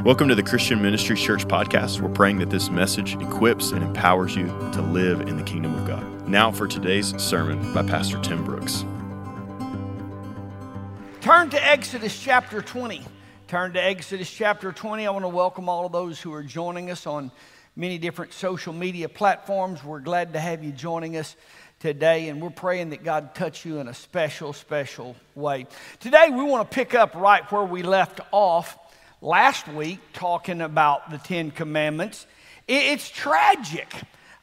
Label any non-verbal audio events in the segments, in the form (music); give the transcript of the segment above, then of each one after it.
Welcome to the Christian Ministry Church podcast. We're praying that this message equips and empowers you to live in the kingdom of God. Now for today's sermon by Pastor Tim Brooks. Turn to Exodus chapter 20. Turn to Exodus chapter 20. I want to welcome all of those who are joining us on many different social media platforms. We're glad to have you joining us today, and we're praying that God touch you in a special, special way. Today, we want to pick up right where we left off last week talking about the Ten Commandments. It's tragic.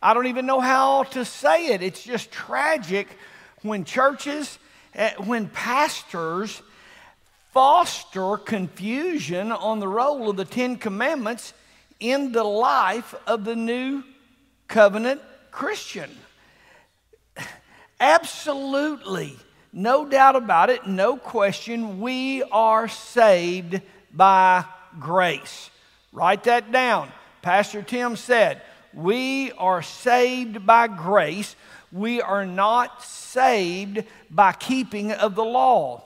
I don't even know how to say it. It's just tragic when churches, eh, when pastors foster confusion on the role of the Ten Commandments in the life of the new covenant Christian. Absolutely, no doubt about it, no question, we are saved by grace. Write that down. Pastor Tim said, We are saved by grace. We are not saved by keeping of the law.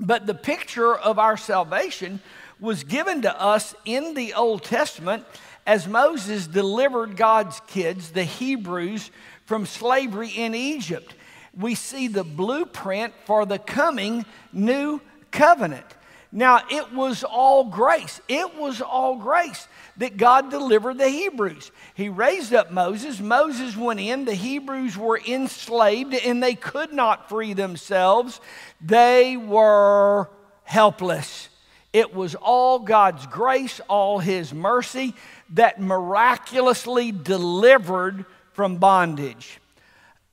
But the picture of our salvation was given to us in the Old Testament as Moses delivered God's kids, the Hebrews, from slavery in Egypt. We see the blueprint for the coming new covenant. Now, it was all grace. It was all grace that God delivered the Hebrews. He raised up Moses. Moses went in. The Hebrews were enslaved and they could not free themselves. They were helpless. It was all God's grace, all His mercy that miraculously delivered from bondage.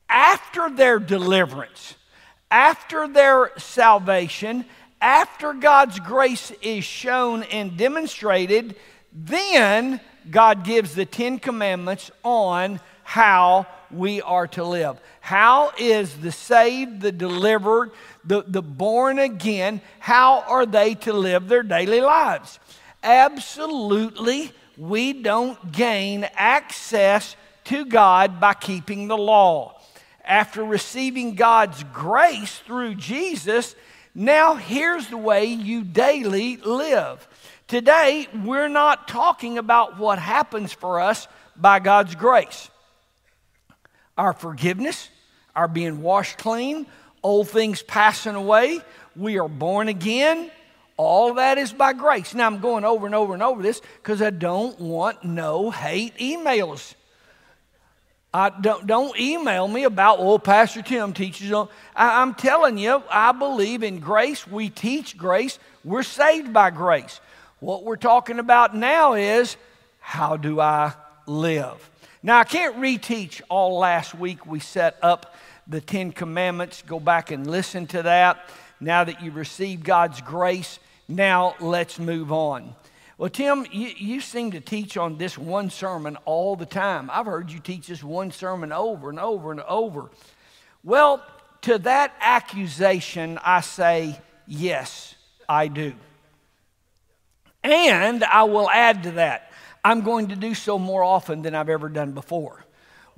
After their deliverance, after their salvation, after God's grace is shown and demonstrated, then God gives the Ten Commandments on how we are to live. How is the saved, the delivered, the, the born again, how are they to live their daily lives? Absolutely, we don't gain access to God by keeping the law. After receiving God's grace through Jesus, now, here's the way you daily live. Today, we're not talking about what happens for us by God's grace. Our forgiveness, our being washed clean, old things passing away, we are born again. All that is by grace. Now, I'm going over and over and over this because I don't want no hate emails uh, don't, don't email me about, oh, Pastor Tim teaches on. I, I'm telling you, I believe in grace. We teach grace. We're saved by grace. What we're talking about now is how do I live? Now, I can't reteach all last week. We set up the Ten Commandments. Go back and listen to that. Now that you've received God's grace, now let's move on. Well, Tim, you, you seem to teach on this one sermon all the time. I've heard you teach this one sermon over and over and over. Well, to that accusation, I say, yes, I do. And I will add to that, I'm going to do so more often than I've ever done before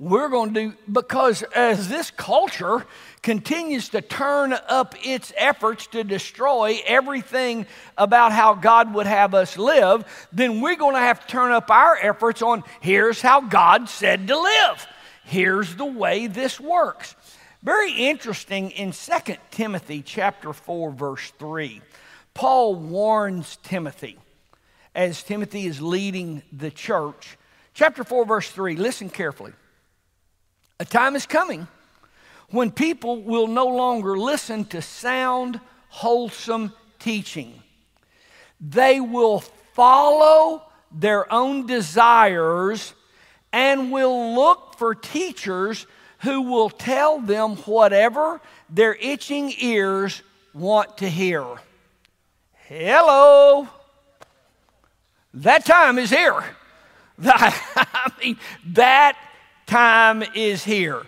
we're going to do because as this culture continues to turn up its efforts to destroy everything about how God would have us live, then we're going to have to turn up our efforts on here's how God said to live. Here's the way this works. Very interesting in 2 Timothy chapter 4 verse 3. Paul warns Timothy as Timothy is leading the church. Chapter 4 verse 3. Listen carefully. A time is coming when people will no longer listen to sound, wholesome teaching. They will follow their own desires and will look for teachers who will tell them whatever their itching ears want to hear. Hello. That time is here. (laughs) I mean, that time is here.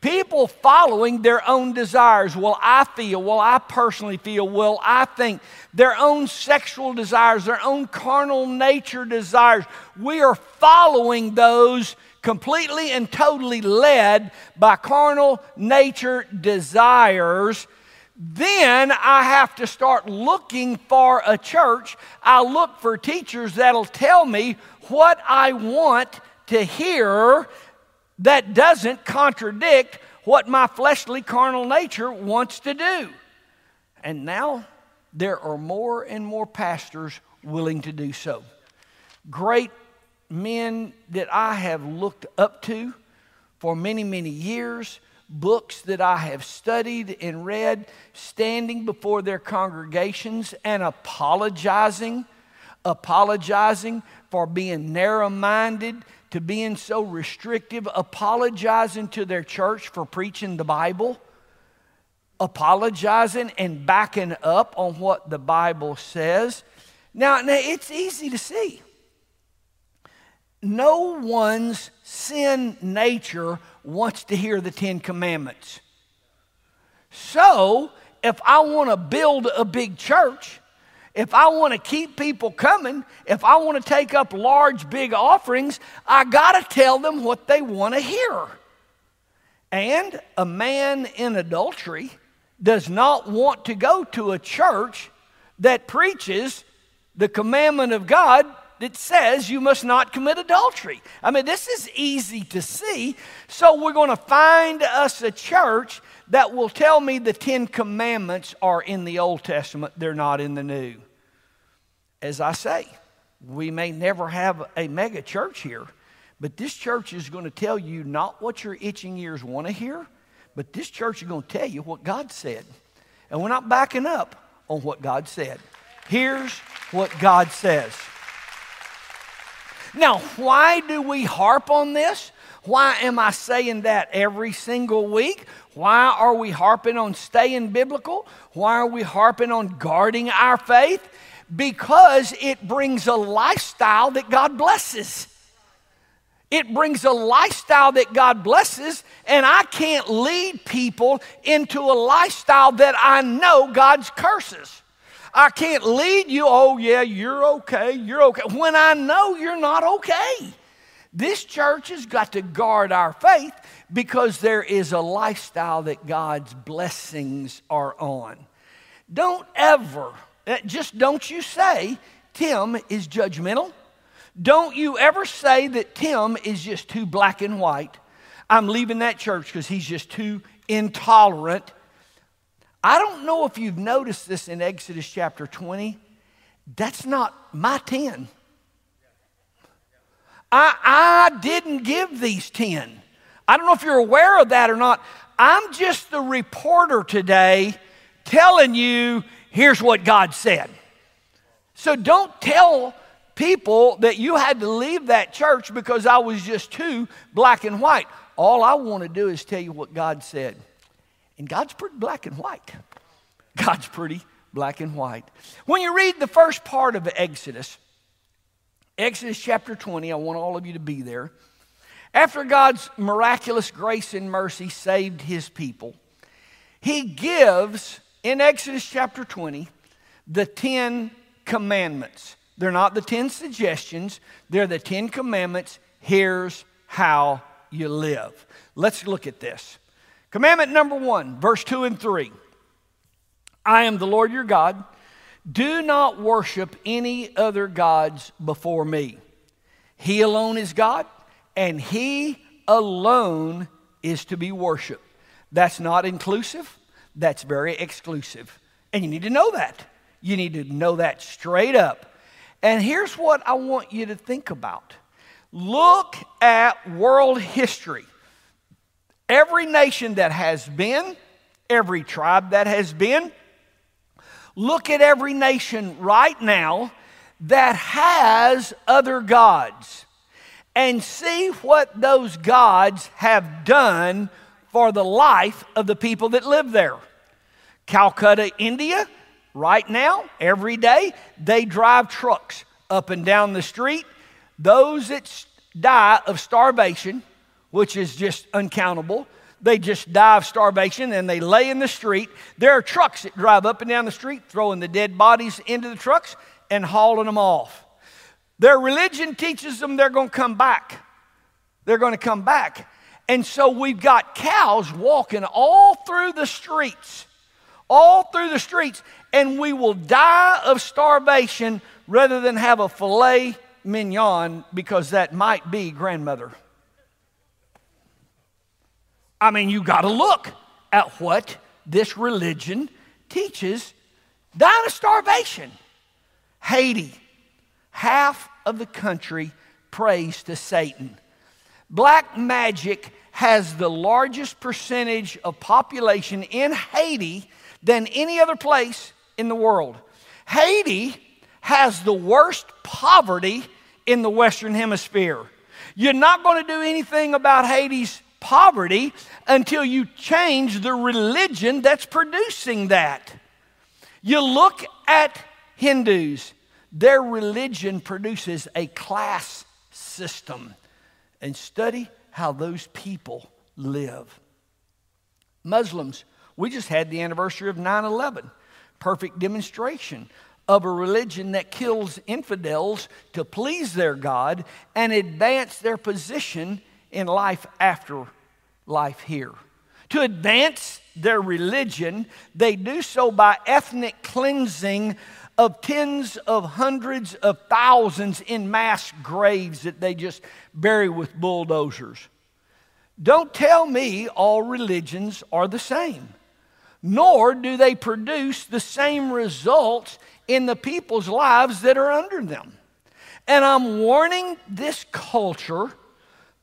People following their own desires. Well, I feel, well, I personally feel, well, I think their own sexual desires, their own carnal nature desires. We are following those completely and totally led by carnal nature desires. then I have to start looking for a church. I look for teachers that'll tell me what I want to hear that doesn't contradict what my fleshly carnal nature wants to do. And now there are more and more pastors willing to do so. Great men that I have looked up to for many, many years, books that I have studied and read, standing before their congregations and apologizing, apologizing for being narrow minded, to being so restrictive, apologizing to their church for preaching the Bible, apologizing and backing up on what the Bible says. Now, now it's easy to see. No one's sin nature wants to hear the Ten Commandments. So, if I want to build a big church, if I want to keep people coming, if I want to take up large, big offerings, I got to tell them what they want to hear. And a man in adultery does not want to go to a church that preaches the commandment of God that says you must not commit adultery. I mean, this is easy to see. So we're going to find us a church that will tell me the Ten Commandments are in the Old Testament, they're not in the New. As I say, we may never have a mega church here, but this church is going to tell you not what your itching ears want to hear, but this church is going to tell you what God said. And we're not backing up on what God said. Here's what God says. Now, why do we harp on this? Why am I saying that every single week? Why are we harping on staying biblical? Why are we harping on guarding our faith? Because it brings a lifestyle that God blesses. It brings a lifestyle that God blesses, and I can't lead people into a lifestyle that I know God's curses. I can't lead you, oh, yeah, you're okay, you're okay, when I know you're not okay. This church has got to guard our faith because there is a lifestyle that God's blessings are on. Don't ever, Uh, just don't you say Tim is judgmental. Don't you ever say that Tim is just too black and white. I'm leaving that church because he's just too intolerant. I don't know if you've noticed this in Exodus chapter 20. That's not my 10. I, I didn't give these 10. I don't know if you're aware of that or not. I'm just the reporter today telling you here's what God said. So don't tell people that you had to leave that church because I was just too black and white. All I want to do is tell you what God said. And God's pretty black and white. (laughs) God's pretty black and white. When you read the first part of Exodus, Exodus chapter 20, I want all of you to be there. After God's miraculous grace and mercy saved his people, he gives in Exodus chapter 20 the 10 commandments. They're not the 10 suggestions, they're the 10 commandments. Here's how you live. Let's look at this. Commandment number one, verse 2 and 3 I am the Lord your God. Do not worship any other gods before me. He alone is God, and He alone is to be worshiped. That's not inclusive, that's very exclusive. And you need to know that. You need to know that straight up. And here's what I want you to think about look at world history. Every nation that has been, every tribe that has been, Look at every nation right now that has other gods and see what those gods have done for the life of the people that live there. Calcutta, India, right now, every day, they drive trucks up and down the street. Those that die of starvation, which is just uncountable, they just die of starvation and they lay in the street. There are trucks that drive up and down the street, throwing the dead bodies into the trucks and hauling them off. Their religion teaches them they're going to come back. They're going to come back. And so we've got cows walking all through the streets, all through the streets, and we will die of starvation rather than have a filet mignon because that might be grandmother. I mean, you got to look at what this religion teaches dying of starvation. Haiti, half of the country prays to Satan. Black magic has the largest percentage of population in Haiti than any other place in the world. Haiti has the worst poverty in the Western Hemisphere. You're not going to do anything about Haiti's poverty until you change the religion that's producing that. You look at Hindus, their religion produces a class system, and study how those people live. Muslims, we just had the anniversary of 9 11, perfect demonstration of a religion that kills infidels to please their God and advance their position in life after life here. To advance their religion, they do so by ethnic cleansing of tens of hundreds of thousands in mass graves that they just bury with bulldozers. Don't tell me all religions are the same, nor do they produce the same results in the people's lives that are under them. And I'm warning this culture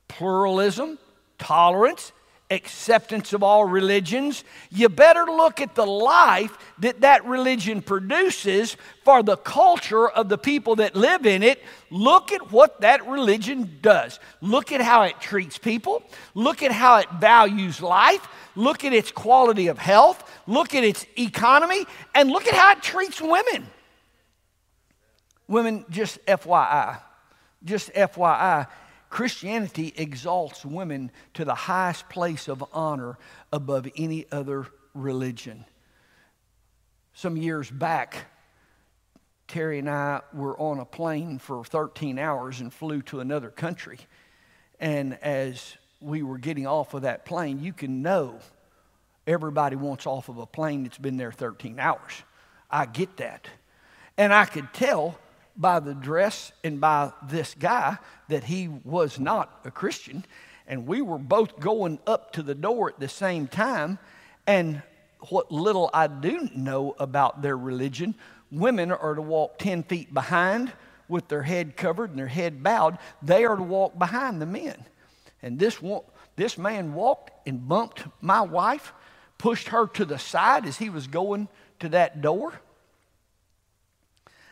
pluralism, tolerance, acceptance of all religions, you better look at the life that that religion produces for the culture of the people that live in it. Look at what that religion does. Look at how it treats people. Look at how it values life. Look at its quality of health. Look at its economy. And look at how it treats women. Women, just FYI, just FYI, Christianity exalts women to the highest place of honor above any other religion. Some years back, Terry and I were on a plane for 13 hours and flew to another country. And as we were getting off of that plane, you can know everybody wants off of a plane that's been there 13 hours. I get that. And I could tell by the dress and by this guy that he was not a Christian. And we were both going up to the door at the same time. And what little I do know about their religion, women are to walk 10 feet behind with their head covered and their head bowed. They are to walk behind the men. And this, this man walked and bumped my wife, pushed her to the side as he was going to that door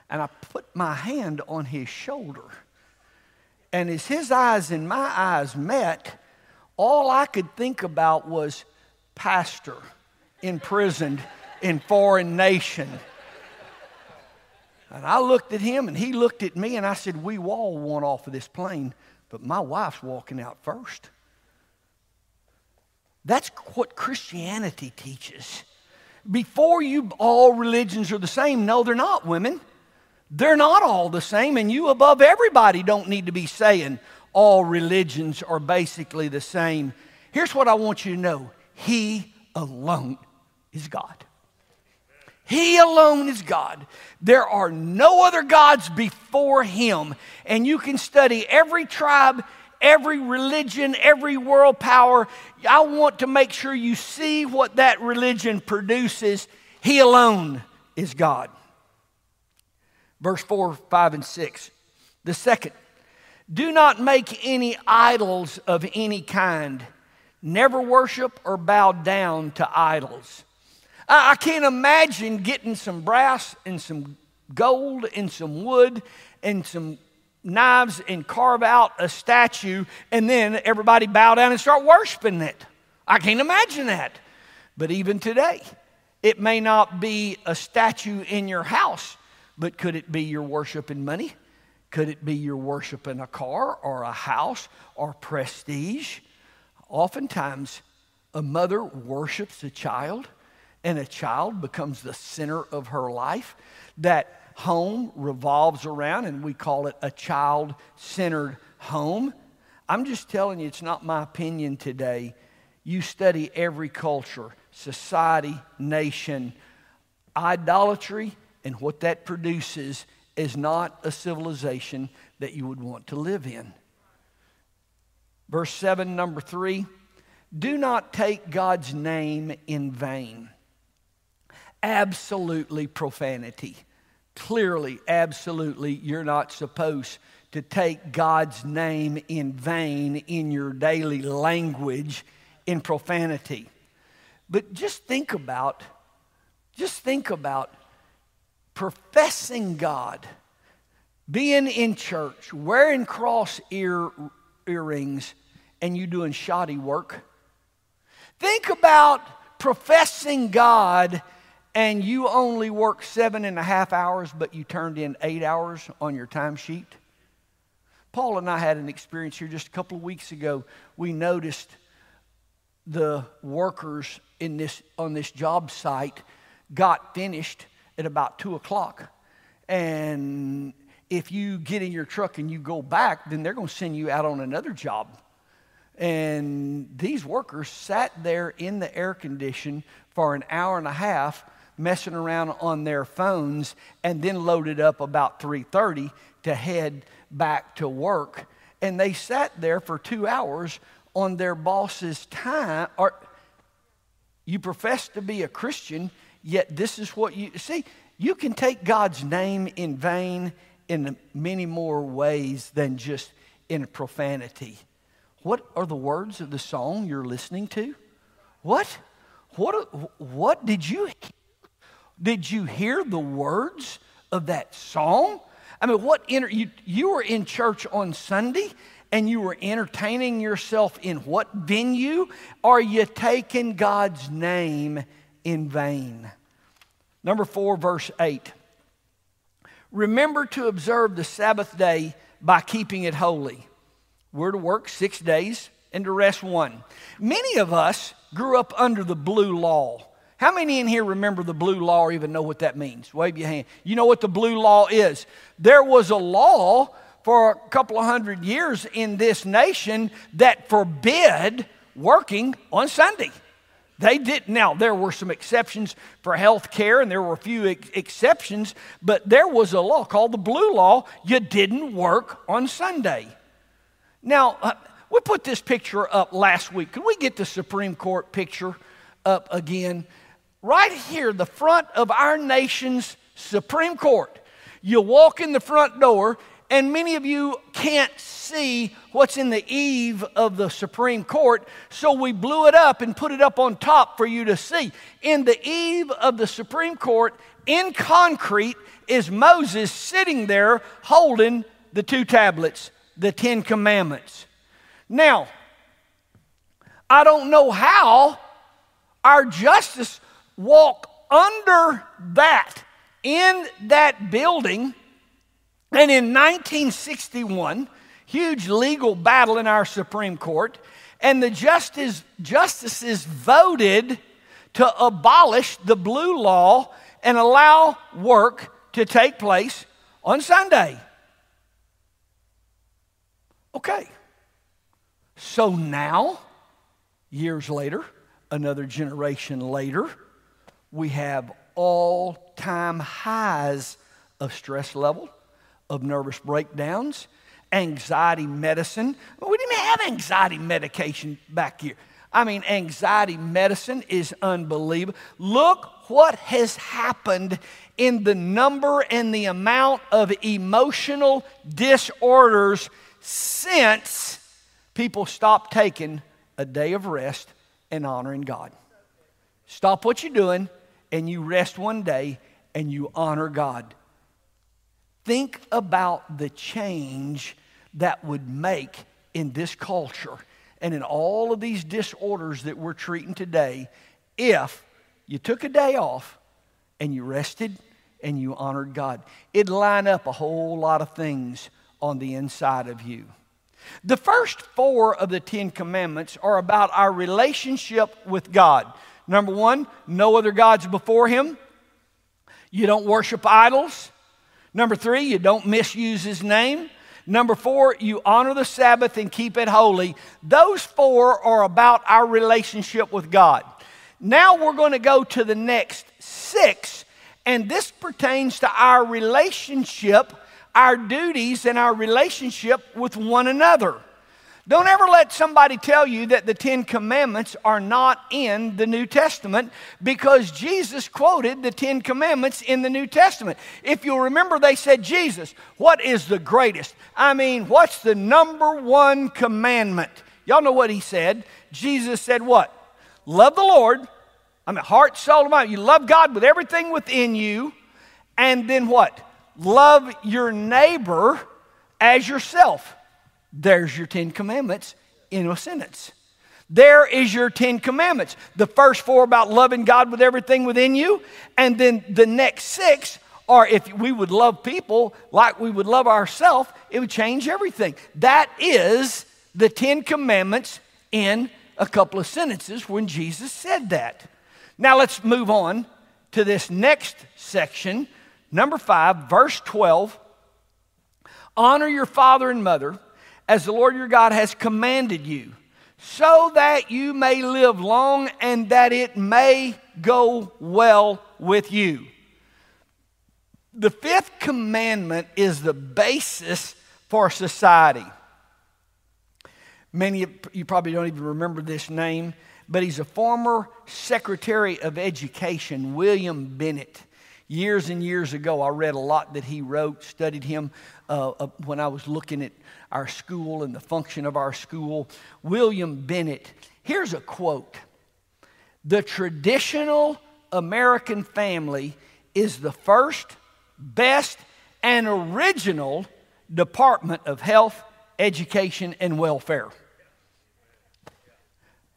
and I put my hand on his shoulder. And as his eyes and my eyes met, all I could think about was pastor imprisoned in foreign nation. And I looked at him and he looked at me and I said, We all want off of this plane, but my wife's walking out first. That's what Christianity teaches. Before you, all religions are the same. No, they're not, women. They're not all the same, and you above everybody don't need to be saying all religions are basically the same. Here's what I want you to know He alone is God. He alone is God. There are no other gods before Him. And you can study every tribe, every religion, every world power. I want to make sure you see what that religion produces. He alone is God. Verse 4, 5, and 6. The second, do not make any idols of any kind. Never worship or bow down to idols. I, I can't imagine getting some brass and some gold and some wood and some knives and carve out a statue and then everybody bow down and start worshiping it. I can't imagine that. But even today, it may not be a statue in your house, but could it be your worship in money? Could it be your worship in a car or a house or prestige? Oftentimes, a mother worships a child, and a child becomes the center of her life. That home revolves around, and we call it a child centered home. I'm just telling you, it's not my opinion today. You study every culture, society, nation. Idolatry and what that produces is not a civilization that you would want to live in. Verse 7, number 3 do not take God's name in vain. Absolutely profanity. Clearly, absolutely, you're not supposed to take God's name in vain in your daily language in profanity. But just think about, just think about professing God, being in church, wearing cross ear earrings, and you doing shoddy work. Think about professing God and you only work seven and a half hours, but you turned in eight hours on your timesheet. Paul and I had an experience here just a couple of weeks ago. We noticed the workers in this, on this job site got finished at about two o'clock. And if you get in your truck and you go back, then they're going to send you out on another job. And these workers sat there in the air condition for an hour and a half messing around on their phones and then loaded up about 3:30 to head back to work. And they sat there for 2 hours on their boss's time or you profess to be a Christian, yet this is what you see. You can take God's name in vain in many more ways than just in profanity. What are the words of the song you're listening to? What? What, what did you did you hear the words of that song? I mean, what inter- you, you were in church on Sunday and you were entertaining yourself in what venue? Are you taking God's name in vain? Number four, verse 8. Remember to observe the Sabbath day by keeping it holy. We're to work six days and to rest one. Many of us grew up under the blue law. How many in here remember the blue law or even know what that means? Wave your hand. You know what the blue law is. There was a law for a couple of hundred years in this nation that forbid working on Sunday. They did. Now, there were some exceptions for health care, and there were a few ex- exceptions, but there was a law called the Blue Law. You didn't work on Sunday. Now, uh, we put this picture up last week. Can we get the Supreme Court picture up again? Right here, the front of our nation's Supreme Court. You walk in the front door, and many of you can't see what's in the eave of the Supreme Court, so we blew it up and put it up on top for you to see. In the eave of the Supreme Court, in concrete, is Moses sitting there holding the two tablets the Ten Commandments. Now, I don't know how our justice walk under that in that building. And in 1961, huge legal battle in our Supreme Court, and the justice, justices voted to abolish the blue law and allow work to take place on Sunday. Okay. So now, years later, another generation later, we have all time highs of stress level, of nervous breakdowns, anxiety medicine. We didn't have anxiety medication back here. I mean, anxiety medicine is unbelievable. Look what has happened in the number and the amount of emotional disorders since people stopped taking a day of rest and honoring God. Stop what you're doing and you rest one day and you honor God. Think about the change that would make in this culture and in all of these disorders that we're treating today if you took a day off and you rested and you honored God. It'd line up a whole lot of things on the inside of you. The first four of the Ten Commandments are about our relationship with God. Number one, no other gods before Him. You don't worship idols. Number three, you don't misuse His name. Number four, you honor the Sabbath and keep it holy. Those four are about our relationship with God. Now we're going to go to the next six, and this pertains to our relationship, our duties, and our relationship with one another. Don't ever let somebody tell you that the Ten Commandments are not in the New Testament because Jesus quoted the Ten Commandments in the New Testament. If you'll remember, they said, Jesus, what is the greatest? I mean, what's the number one commandment? Y'all know what he said. Jesus said, What? Love the Lord. I mean, heart, soul, and mind. You love God with everything within you. And then what? Love your neighbor as yourself. There's your Ten Commandments in a sentence. There is your Ten Commandments. The first four about loving God with everything within you, and then the next six are if we would love people like we would love ourselves, it would change everything. That is the Ten Commandments in a couple of sentences when Jesus said that. Now let's move on to this next section, number five, verse 12. Honor your father and mother as the Lord your God has commanded you, so that you may live long and that it may go well with you. The fifth commandment is the basis for society. Many of you probably don't even remember this name, but he's a former Secretary of Education, William Bennett. Years and years ago, I read a lot that he wrote, studied him uh, uh, when I was looking at our school and the function of our school. William Bennett, here's a quote The traditional American family is the first, best, and original department of health, education, and welfare.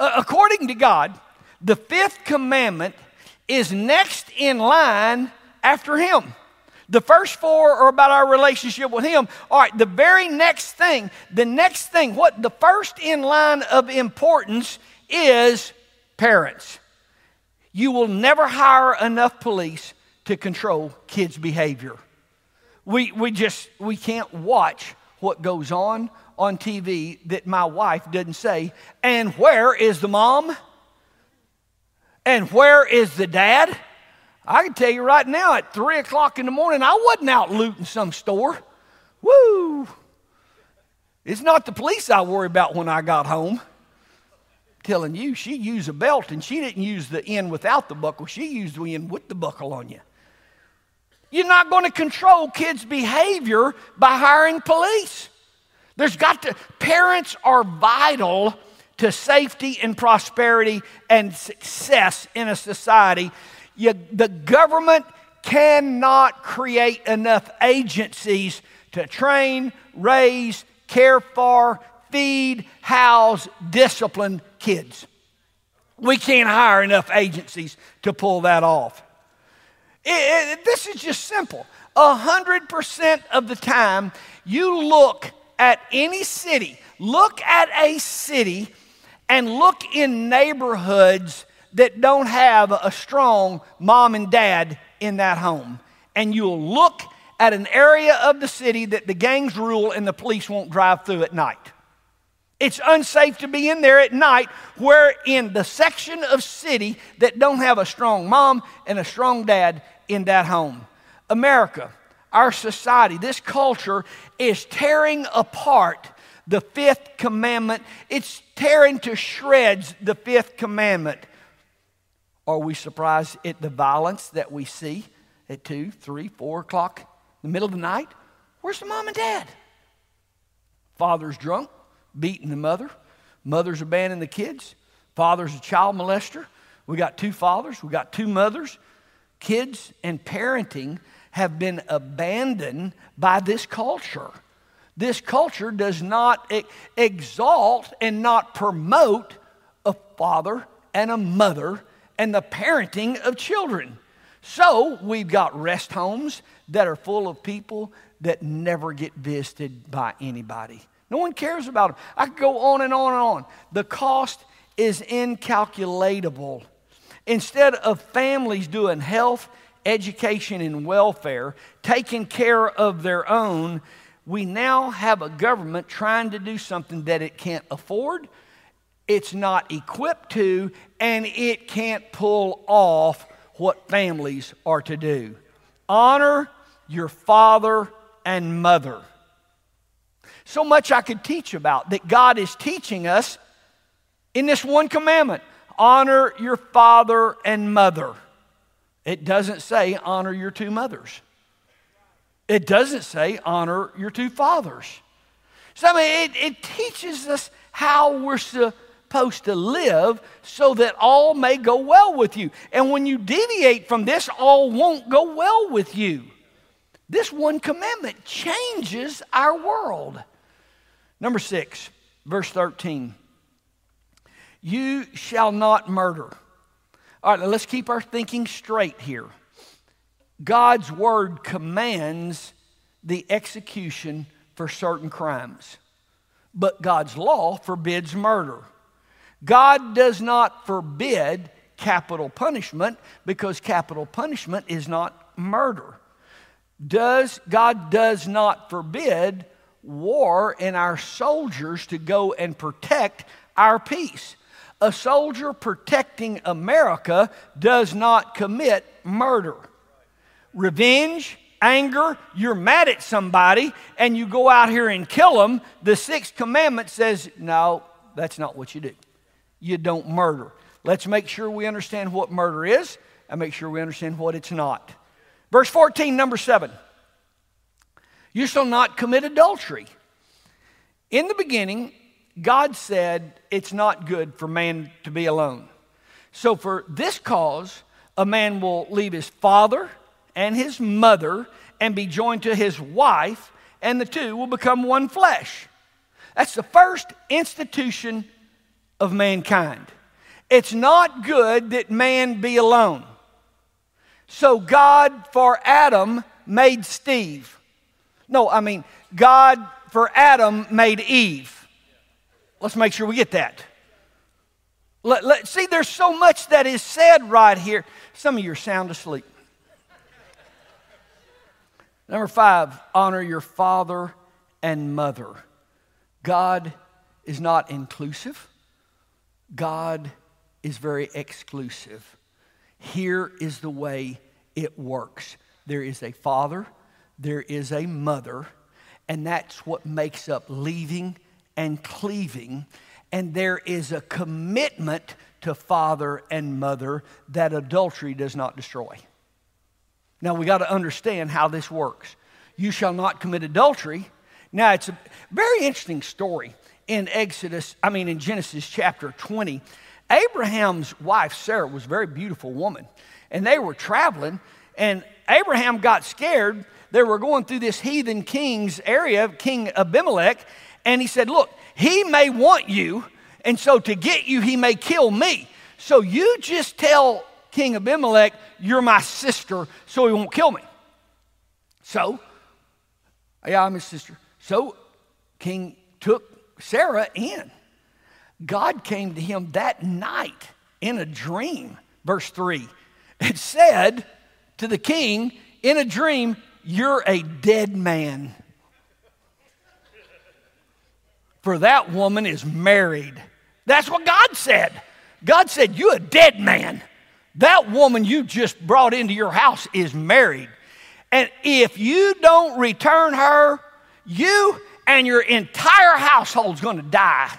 Uh, according to God, the fifth commandment is next in line after Him. The first four are about our relationship with Him. All right, the very next thing, the next thing, what the first in line of importance is parents. You will never hire enough police to control kids' behavior. We, we just, we can't watch what goes on on TV that my wife didn't say. And where is the mom? And where is the dad? I can tell you right now, at three o'clock in the morning, I wasn't out looting some store. Woo! It's not the police I worry about when I got home. telling you, she used a belt and she didn't use the end without the buckle. She used the end with the buckle on you. You're not going to control kids' behavior by hiring police. There's got to, parents are vital to safety and prosperity and success in a society. You, the government cannot create enough agencies to train, raise, care for, feed, house, discipline kids. We can't hire enough agencies to pull that off. It, it, this is just simple. A hundred percent of the time, you look at any city, look at a city, and look in neighborhoods that don't have a strong mom and dad in that home. And you'll look at an area of the city that the gangs rule and the police won't drive through at night. It's unsafe to be in there at night where in the section of city that don't have a strong mom and a strong dad in that home. America, our society, this culture is tearing apart the fifth commandment. It's tearing to shreds the fifth commandment. Are we surprised at the violence that we see at two, three, four o'clock in the middle of the night? Where's the mom and dad? Father's drunk, beating the mother. Mother's abandoning the kids. Father's a child molester. We got two fathers, we got two mothers. Kids and parenting have been abandoned by this culture. This culture does not exalt and not promote a father and a mother and the parenting of children. So we've got rest homes that are full of people that never get visited by anybody. No one cares about them. I could go on and on and on. The cost is incalculable. Instead of families doing health, education, and welfare, taking care of their own, we now have a government trying to do something that it can't afford it's not equipped to, and it can't pull off what families are to do. Honor your father and mother. So much I could teach about that God is teaching us in this one commandment honor your father and mother. It doesn't say honor your two mothers. It doesn't say honor your two fathers. So, I mean, it, it teaches us how we're supposed to live so that all may go well with you. And when you deviate from this, all won't go well with you. This one commandment changes our world. Number six, verse 13. You shall not murder. All right, let's keep our thinking straight here. God's word commands the execution for certain crimes, but God's law forbids murder. God does not forbid capital punishment because capital punishment is not murder. Does God does not forbid war and our soldiers to go and protect our peace. A soldier protecting America does not commit murder. Revenge, anger, you're mad at somebody and you go out here and kill them, the sixth commandment says, no, that's not what you do. You don't murder. Let's make sure we understand what murder is and make sure we understand what it's not. Verse 14, number 7. You shall not commit adultery. In the beginning, God said it's not good for man to be alone. So, for this cause, a man will leave his father and his mother and be joined to his wife, and the two will become one flesh. That's the first institution of mankind. It's not good that man be alone. So, God for Adam made Steve. No, I mean, God for Adam made Eve. Let's make sure we get that. Let, let, see, there's so much that is said right here. Some of you are sound asleep. Number five, honor your father and mother. God is not inclusive, God is very exclusive. Here is the way it works there is a father there is a mother, and that's what makes up leaving and cleaving. And there is a commitment to father and mother that adultery does not destroy. Now we got to understand how this works. You shall not commit adultery. Now it's a very interesting story in Exodus, I mean in Genesis chapter 20. Abraham's wife Sarah was a very beautiful woman, and they were traveling, and Abraham got scared they were going through this heathen king's area, King Abimelech, and he said, Look, he may want you, and so to get you, he may kill me. So you just tell King Abimelech, You're my sister, so he won't kill me. So, yeah, I'm his sister. So King took Sarah in. God came to him that night in a dream, verse 3, and said to the king in a dream, you're a dead man. For that woman is married. That's what God said. God said, You're a dead man. That woman you just brought into your house is married. And if you don't return her, you and your entire household's going to die.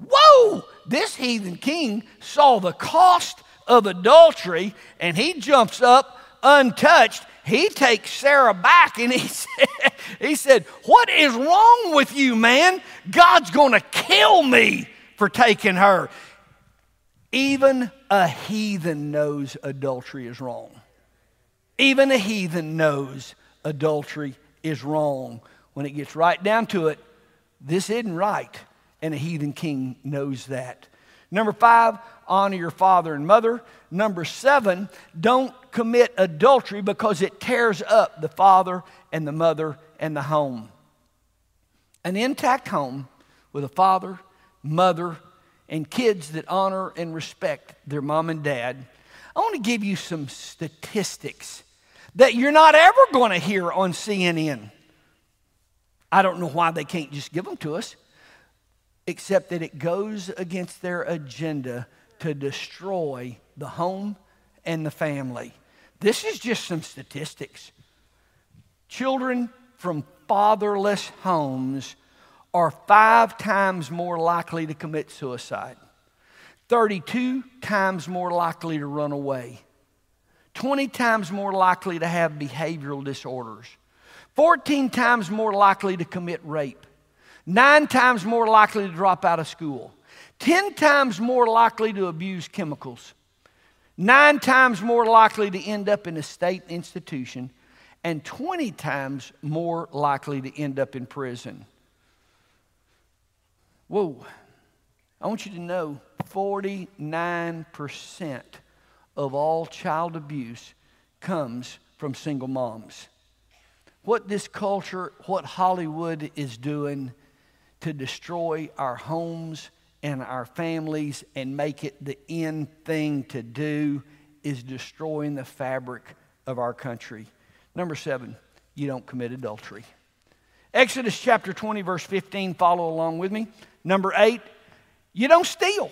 Whoa! This heathen king saw the cost of adultery and he jumps up untouched he takes Sarah back and he (laughs) said, he said, What is wrong with you, man? God's going to kill me for taking her. Even a heathen knows adultery is wrong. Even a heathen knows adultery is wrong. When it gets right down to it, this isn't right. And a heathen king knows that. Number five, honor your father and mother. Number seven, don't commit adultery because it tears up the father and the mother and the home. An intact home with a father, mother, and kids that honor and respect their mom and dad. I want to give you some statistics that you're not ever going to hear on CNN. I don't know why they can't just give them to us. except that it goes against their agenda to destroy the home and the family. This is just some statistics. Children from fatherless homes are five times more likely to commit suicide, 32 times more likely to run away, 20 times more likely to have behavioral disorders, 14 times more likely to commit rape, nine times more likely to drop out of school, 10 times more likely to abuse chemicals, nine times more likely to end up in a state institution, and 20 times more likely to end up in prison. Whoa. I want you to know 49% of all child abuse comes from single moms. What this culture, what Hollywood is doing to destroy our homes and our families and make it the end thing to do is destroying the fabric of our country. Number seven, you don't commit adultery. Exodus chapter 20, verse 15, follow along with me. Number eight, you don't steal.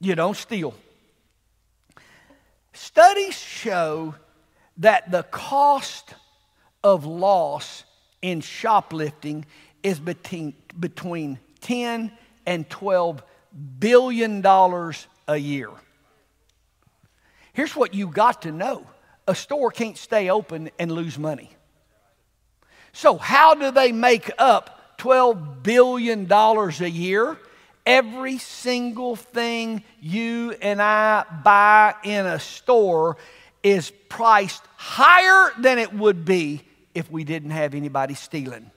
You don't steal. Studies show that the cost of loss in shoplifting is between, between 10 and 12 billion dollars a year. Here's what you got to know. A store can't stay open and lose money. So, how do they make up $12 billion a year? Every single thing you and I buy in a store is priced higher than it would be if we didn't have anybody stealing.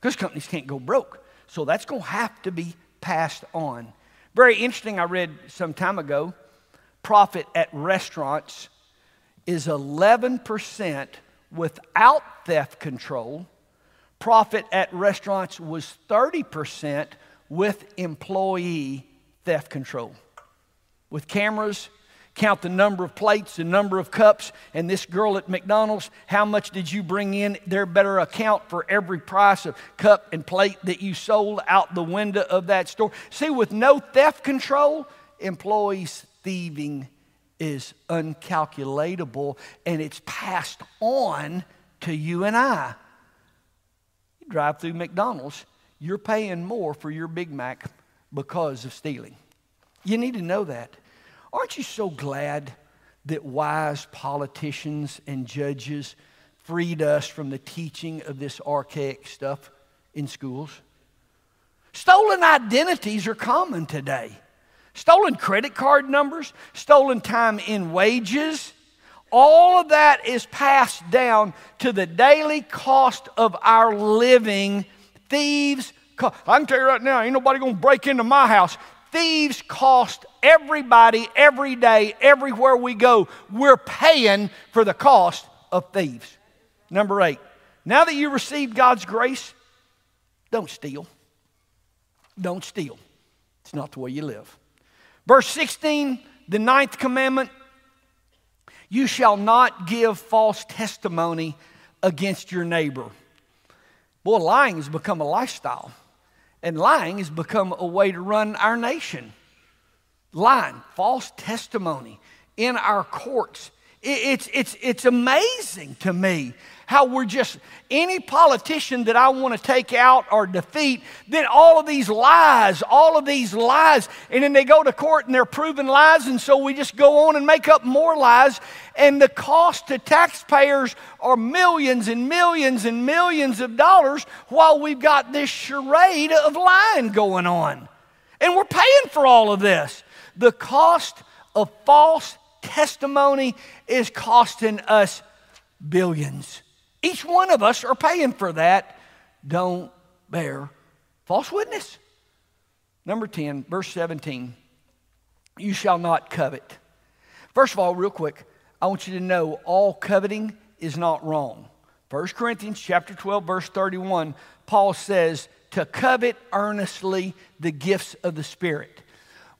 Because companies can't go broke. So that's going to have to be passed on. Very interesting, I read some time ago profit at restaurants is 11% without theft control. Profit at restaurants was 30% with employee theft control. With cameras, count the number of plates, the number of cups, and this girl at McDonald's, how much did you bring in? There better account for every price of cup and plate that you sold out the window of that store. See, with no theft control, employees thieving is uncalculatable and it's passed on to you and I. You drive through McDonald's, you're paying more for your Big Mac because of stealing. You need to know that. Aren't you so glad that wise politicians and judges freed us from the teaching of this archaic stuff in schools? Stolen identities are common today. Stolen credit card numbers, stolen time in wages, all of that is passed down to the daily cost of our living. Thieves, I can tell you right now, ain't nobody gonna break into my house. Thieves cost everybody every day, everywhere we go. We're paying for the cost of thieves. Number eight, now that you received God's grace, don't steal. Don't steal. It's not the way you live. Verse 16, the ninth commandment you shall not give false testimony against your neighbor. Boy, lying has become a lifestyle. And lying has become a way to run our nation. Lying, false testimony in our courts. It's, it's, it's amazing to me how we're just any politician that I want to take out or defeat, then all of these lies, all of these lies, and then they go to court and they're proven lies, and so we just go on and make up more lies, and the cost to taxpayers are millions and millions and millions of dollars while we've got this charade of lying going on. And we're paying for all of this. The cost of false testimony is costing us billions. Each one of us are paying for that. Don't bear false witness. Number 10, verse 17. You shall not covet. First of all, real quick, I want you to know all coveting is not wrong. 1 Corinthians chapter 12 verse 31, Paul says to covet earnestly the gifts of the Spirit.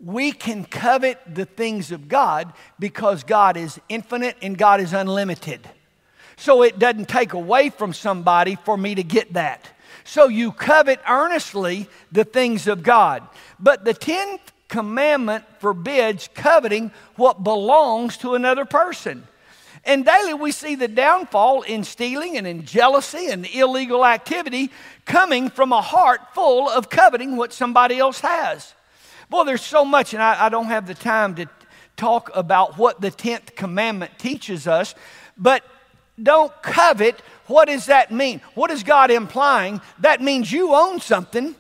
We can covet the things of God because God is infinite and God is unlimited so it doesn't take away from somebody for me to get that. So you covet earnestly the things of God. But the 10th commandment forbids coveting what belongs to another person. And daily we see the downfall in stealing and in jealousy and illegal activity coming from a heart full of coveting what somebody else has. Boy, there's so much, and I, I don't have the time to talk about what the 10th commandment teaches us, but don't covet. What does that mean? What is God implying? That means you own something.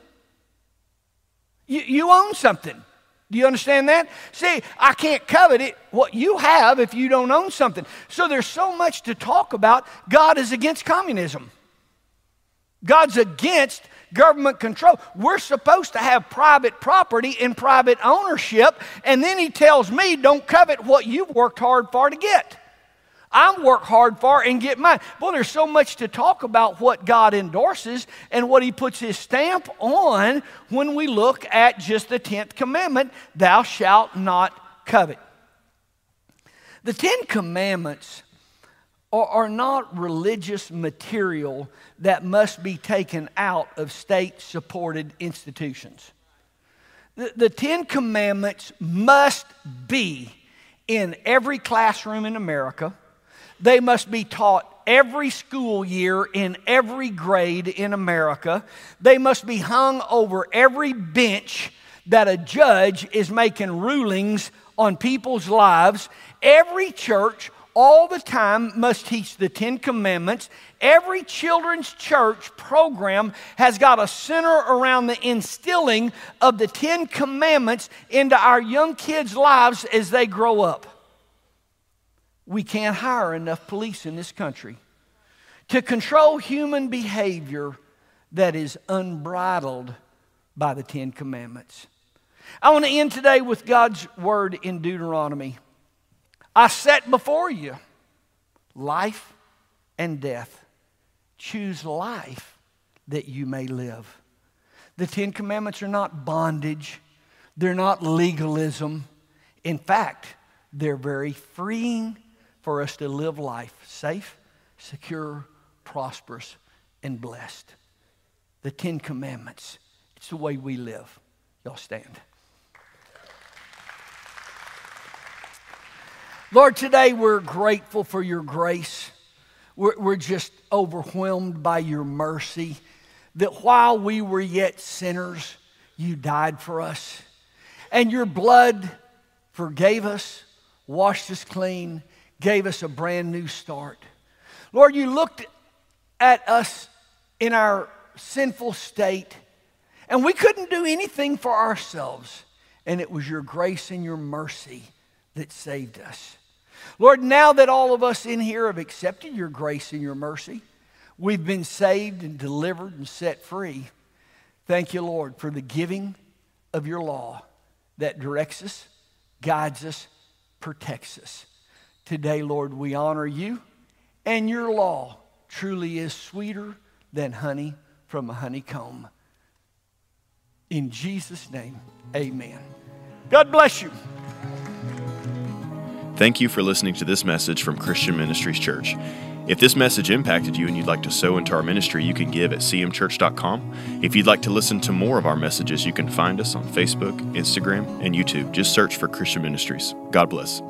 You, you own something. Do you understand that? See, I can't covet it, what you have, if you don't own something. So there's so much to talk about. God is against communism, God's against government control. We're supposed to have private property and private ownership. And then he tells me, don't covet what you've worked hard for to get. I work hard for and get mine. Well, there's so much to talk about what God endorses and what He puts His stamp on when we look at just the 10th commandment thou shalt not covet. The Ten Commandments are, are not religious material that must be taken out of state supported institutions. The, the Ten Commandments must be in every classroom in America they must be taught every school year in every grade in America. They must be hung over every bench that a judge is making rulings on people's lives. Every church, all the time, must teach the Ten Commandments. Every children's church program has got a center around the instilling of the Ten Commandments into our young kids' lives as they grow up we can't hire enough police in this country to control human behavior that is unbridled by the Ten Commandments. I want to end today with God's word in Deuteronomy. I set before you life and death. Choose life that you may live. The Ten Commandments are not bondage, they're not legalism. In fact, they're very freeing for us to live life safe, secure, prosperous, and blessed. The Ten Commandments. It's the way we live. Y'all stand. Lord, today we're grateful for your grace. We're, we're, just overwhelmed by your mercy. That while we were yet sinners, you died for us. And your blood forgave us, washed us clean, gave us a brand new start. Lord, you looked at us in our sinful state, and we couldn't do anything for ourselves. And it was your grace and your mercy that saved us. Lord, now that all of us in here have accepted your grace and your mercy, we've been saved and delivered and set free. Thank you, Lord, for the giving of your law that directs us, guides us, protects us. Today, Lord, we honor you, and your law truly is sweeter than honey from a honeycomb. In Jesus' name, amen. God bless you. Thank you for listening to this message from Christian Ministries Church. If this message impacted you and you'd like to sow into our ministry, you can give at cmchurch.com. If you'd like to listen to more of our messages, you can find us on Facebook, Instagram, and YouTube. Just search for Christian Ministries. God bless.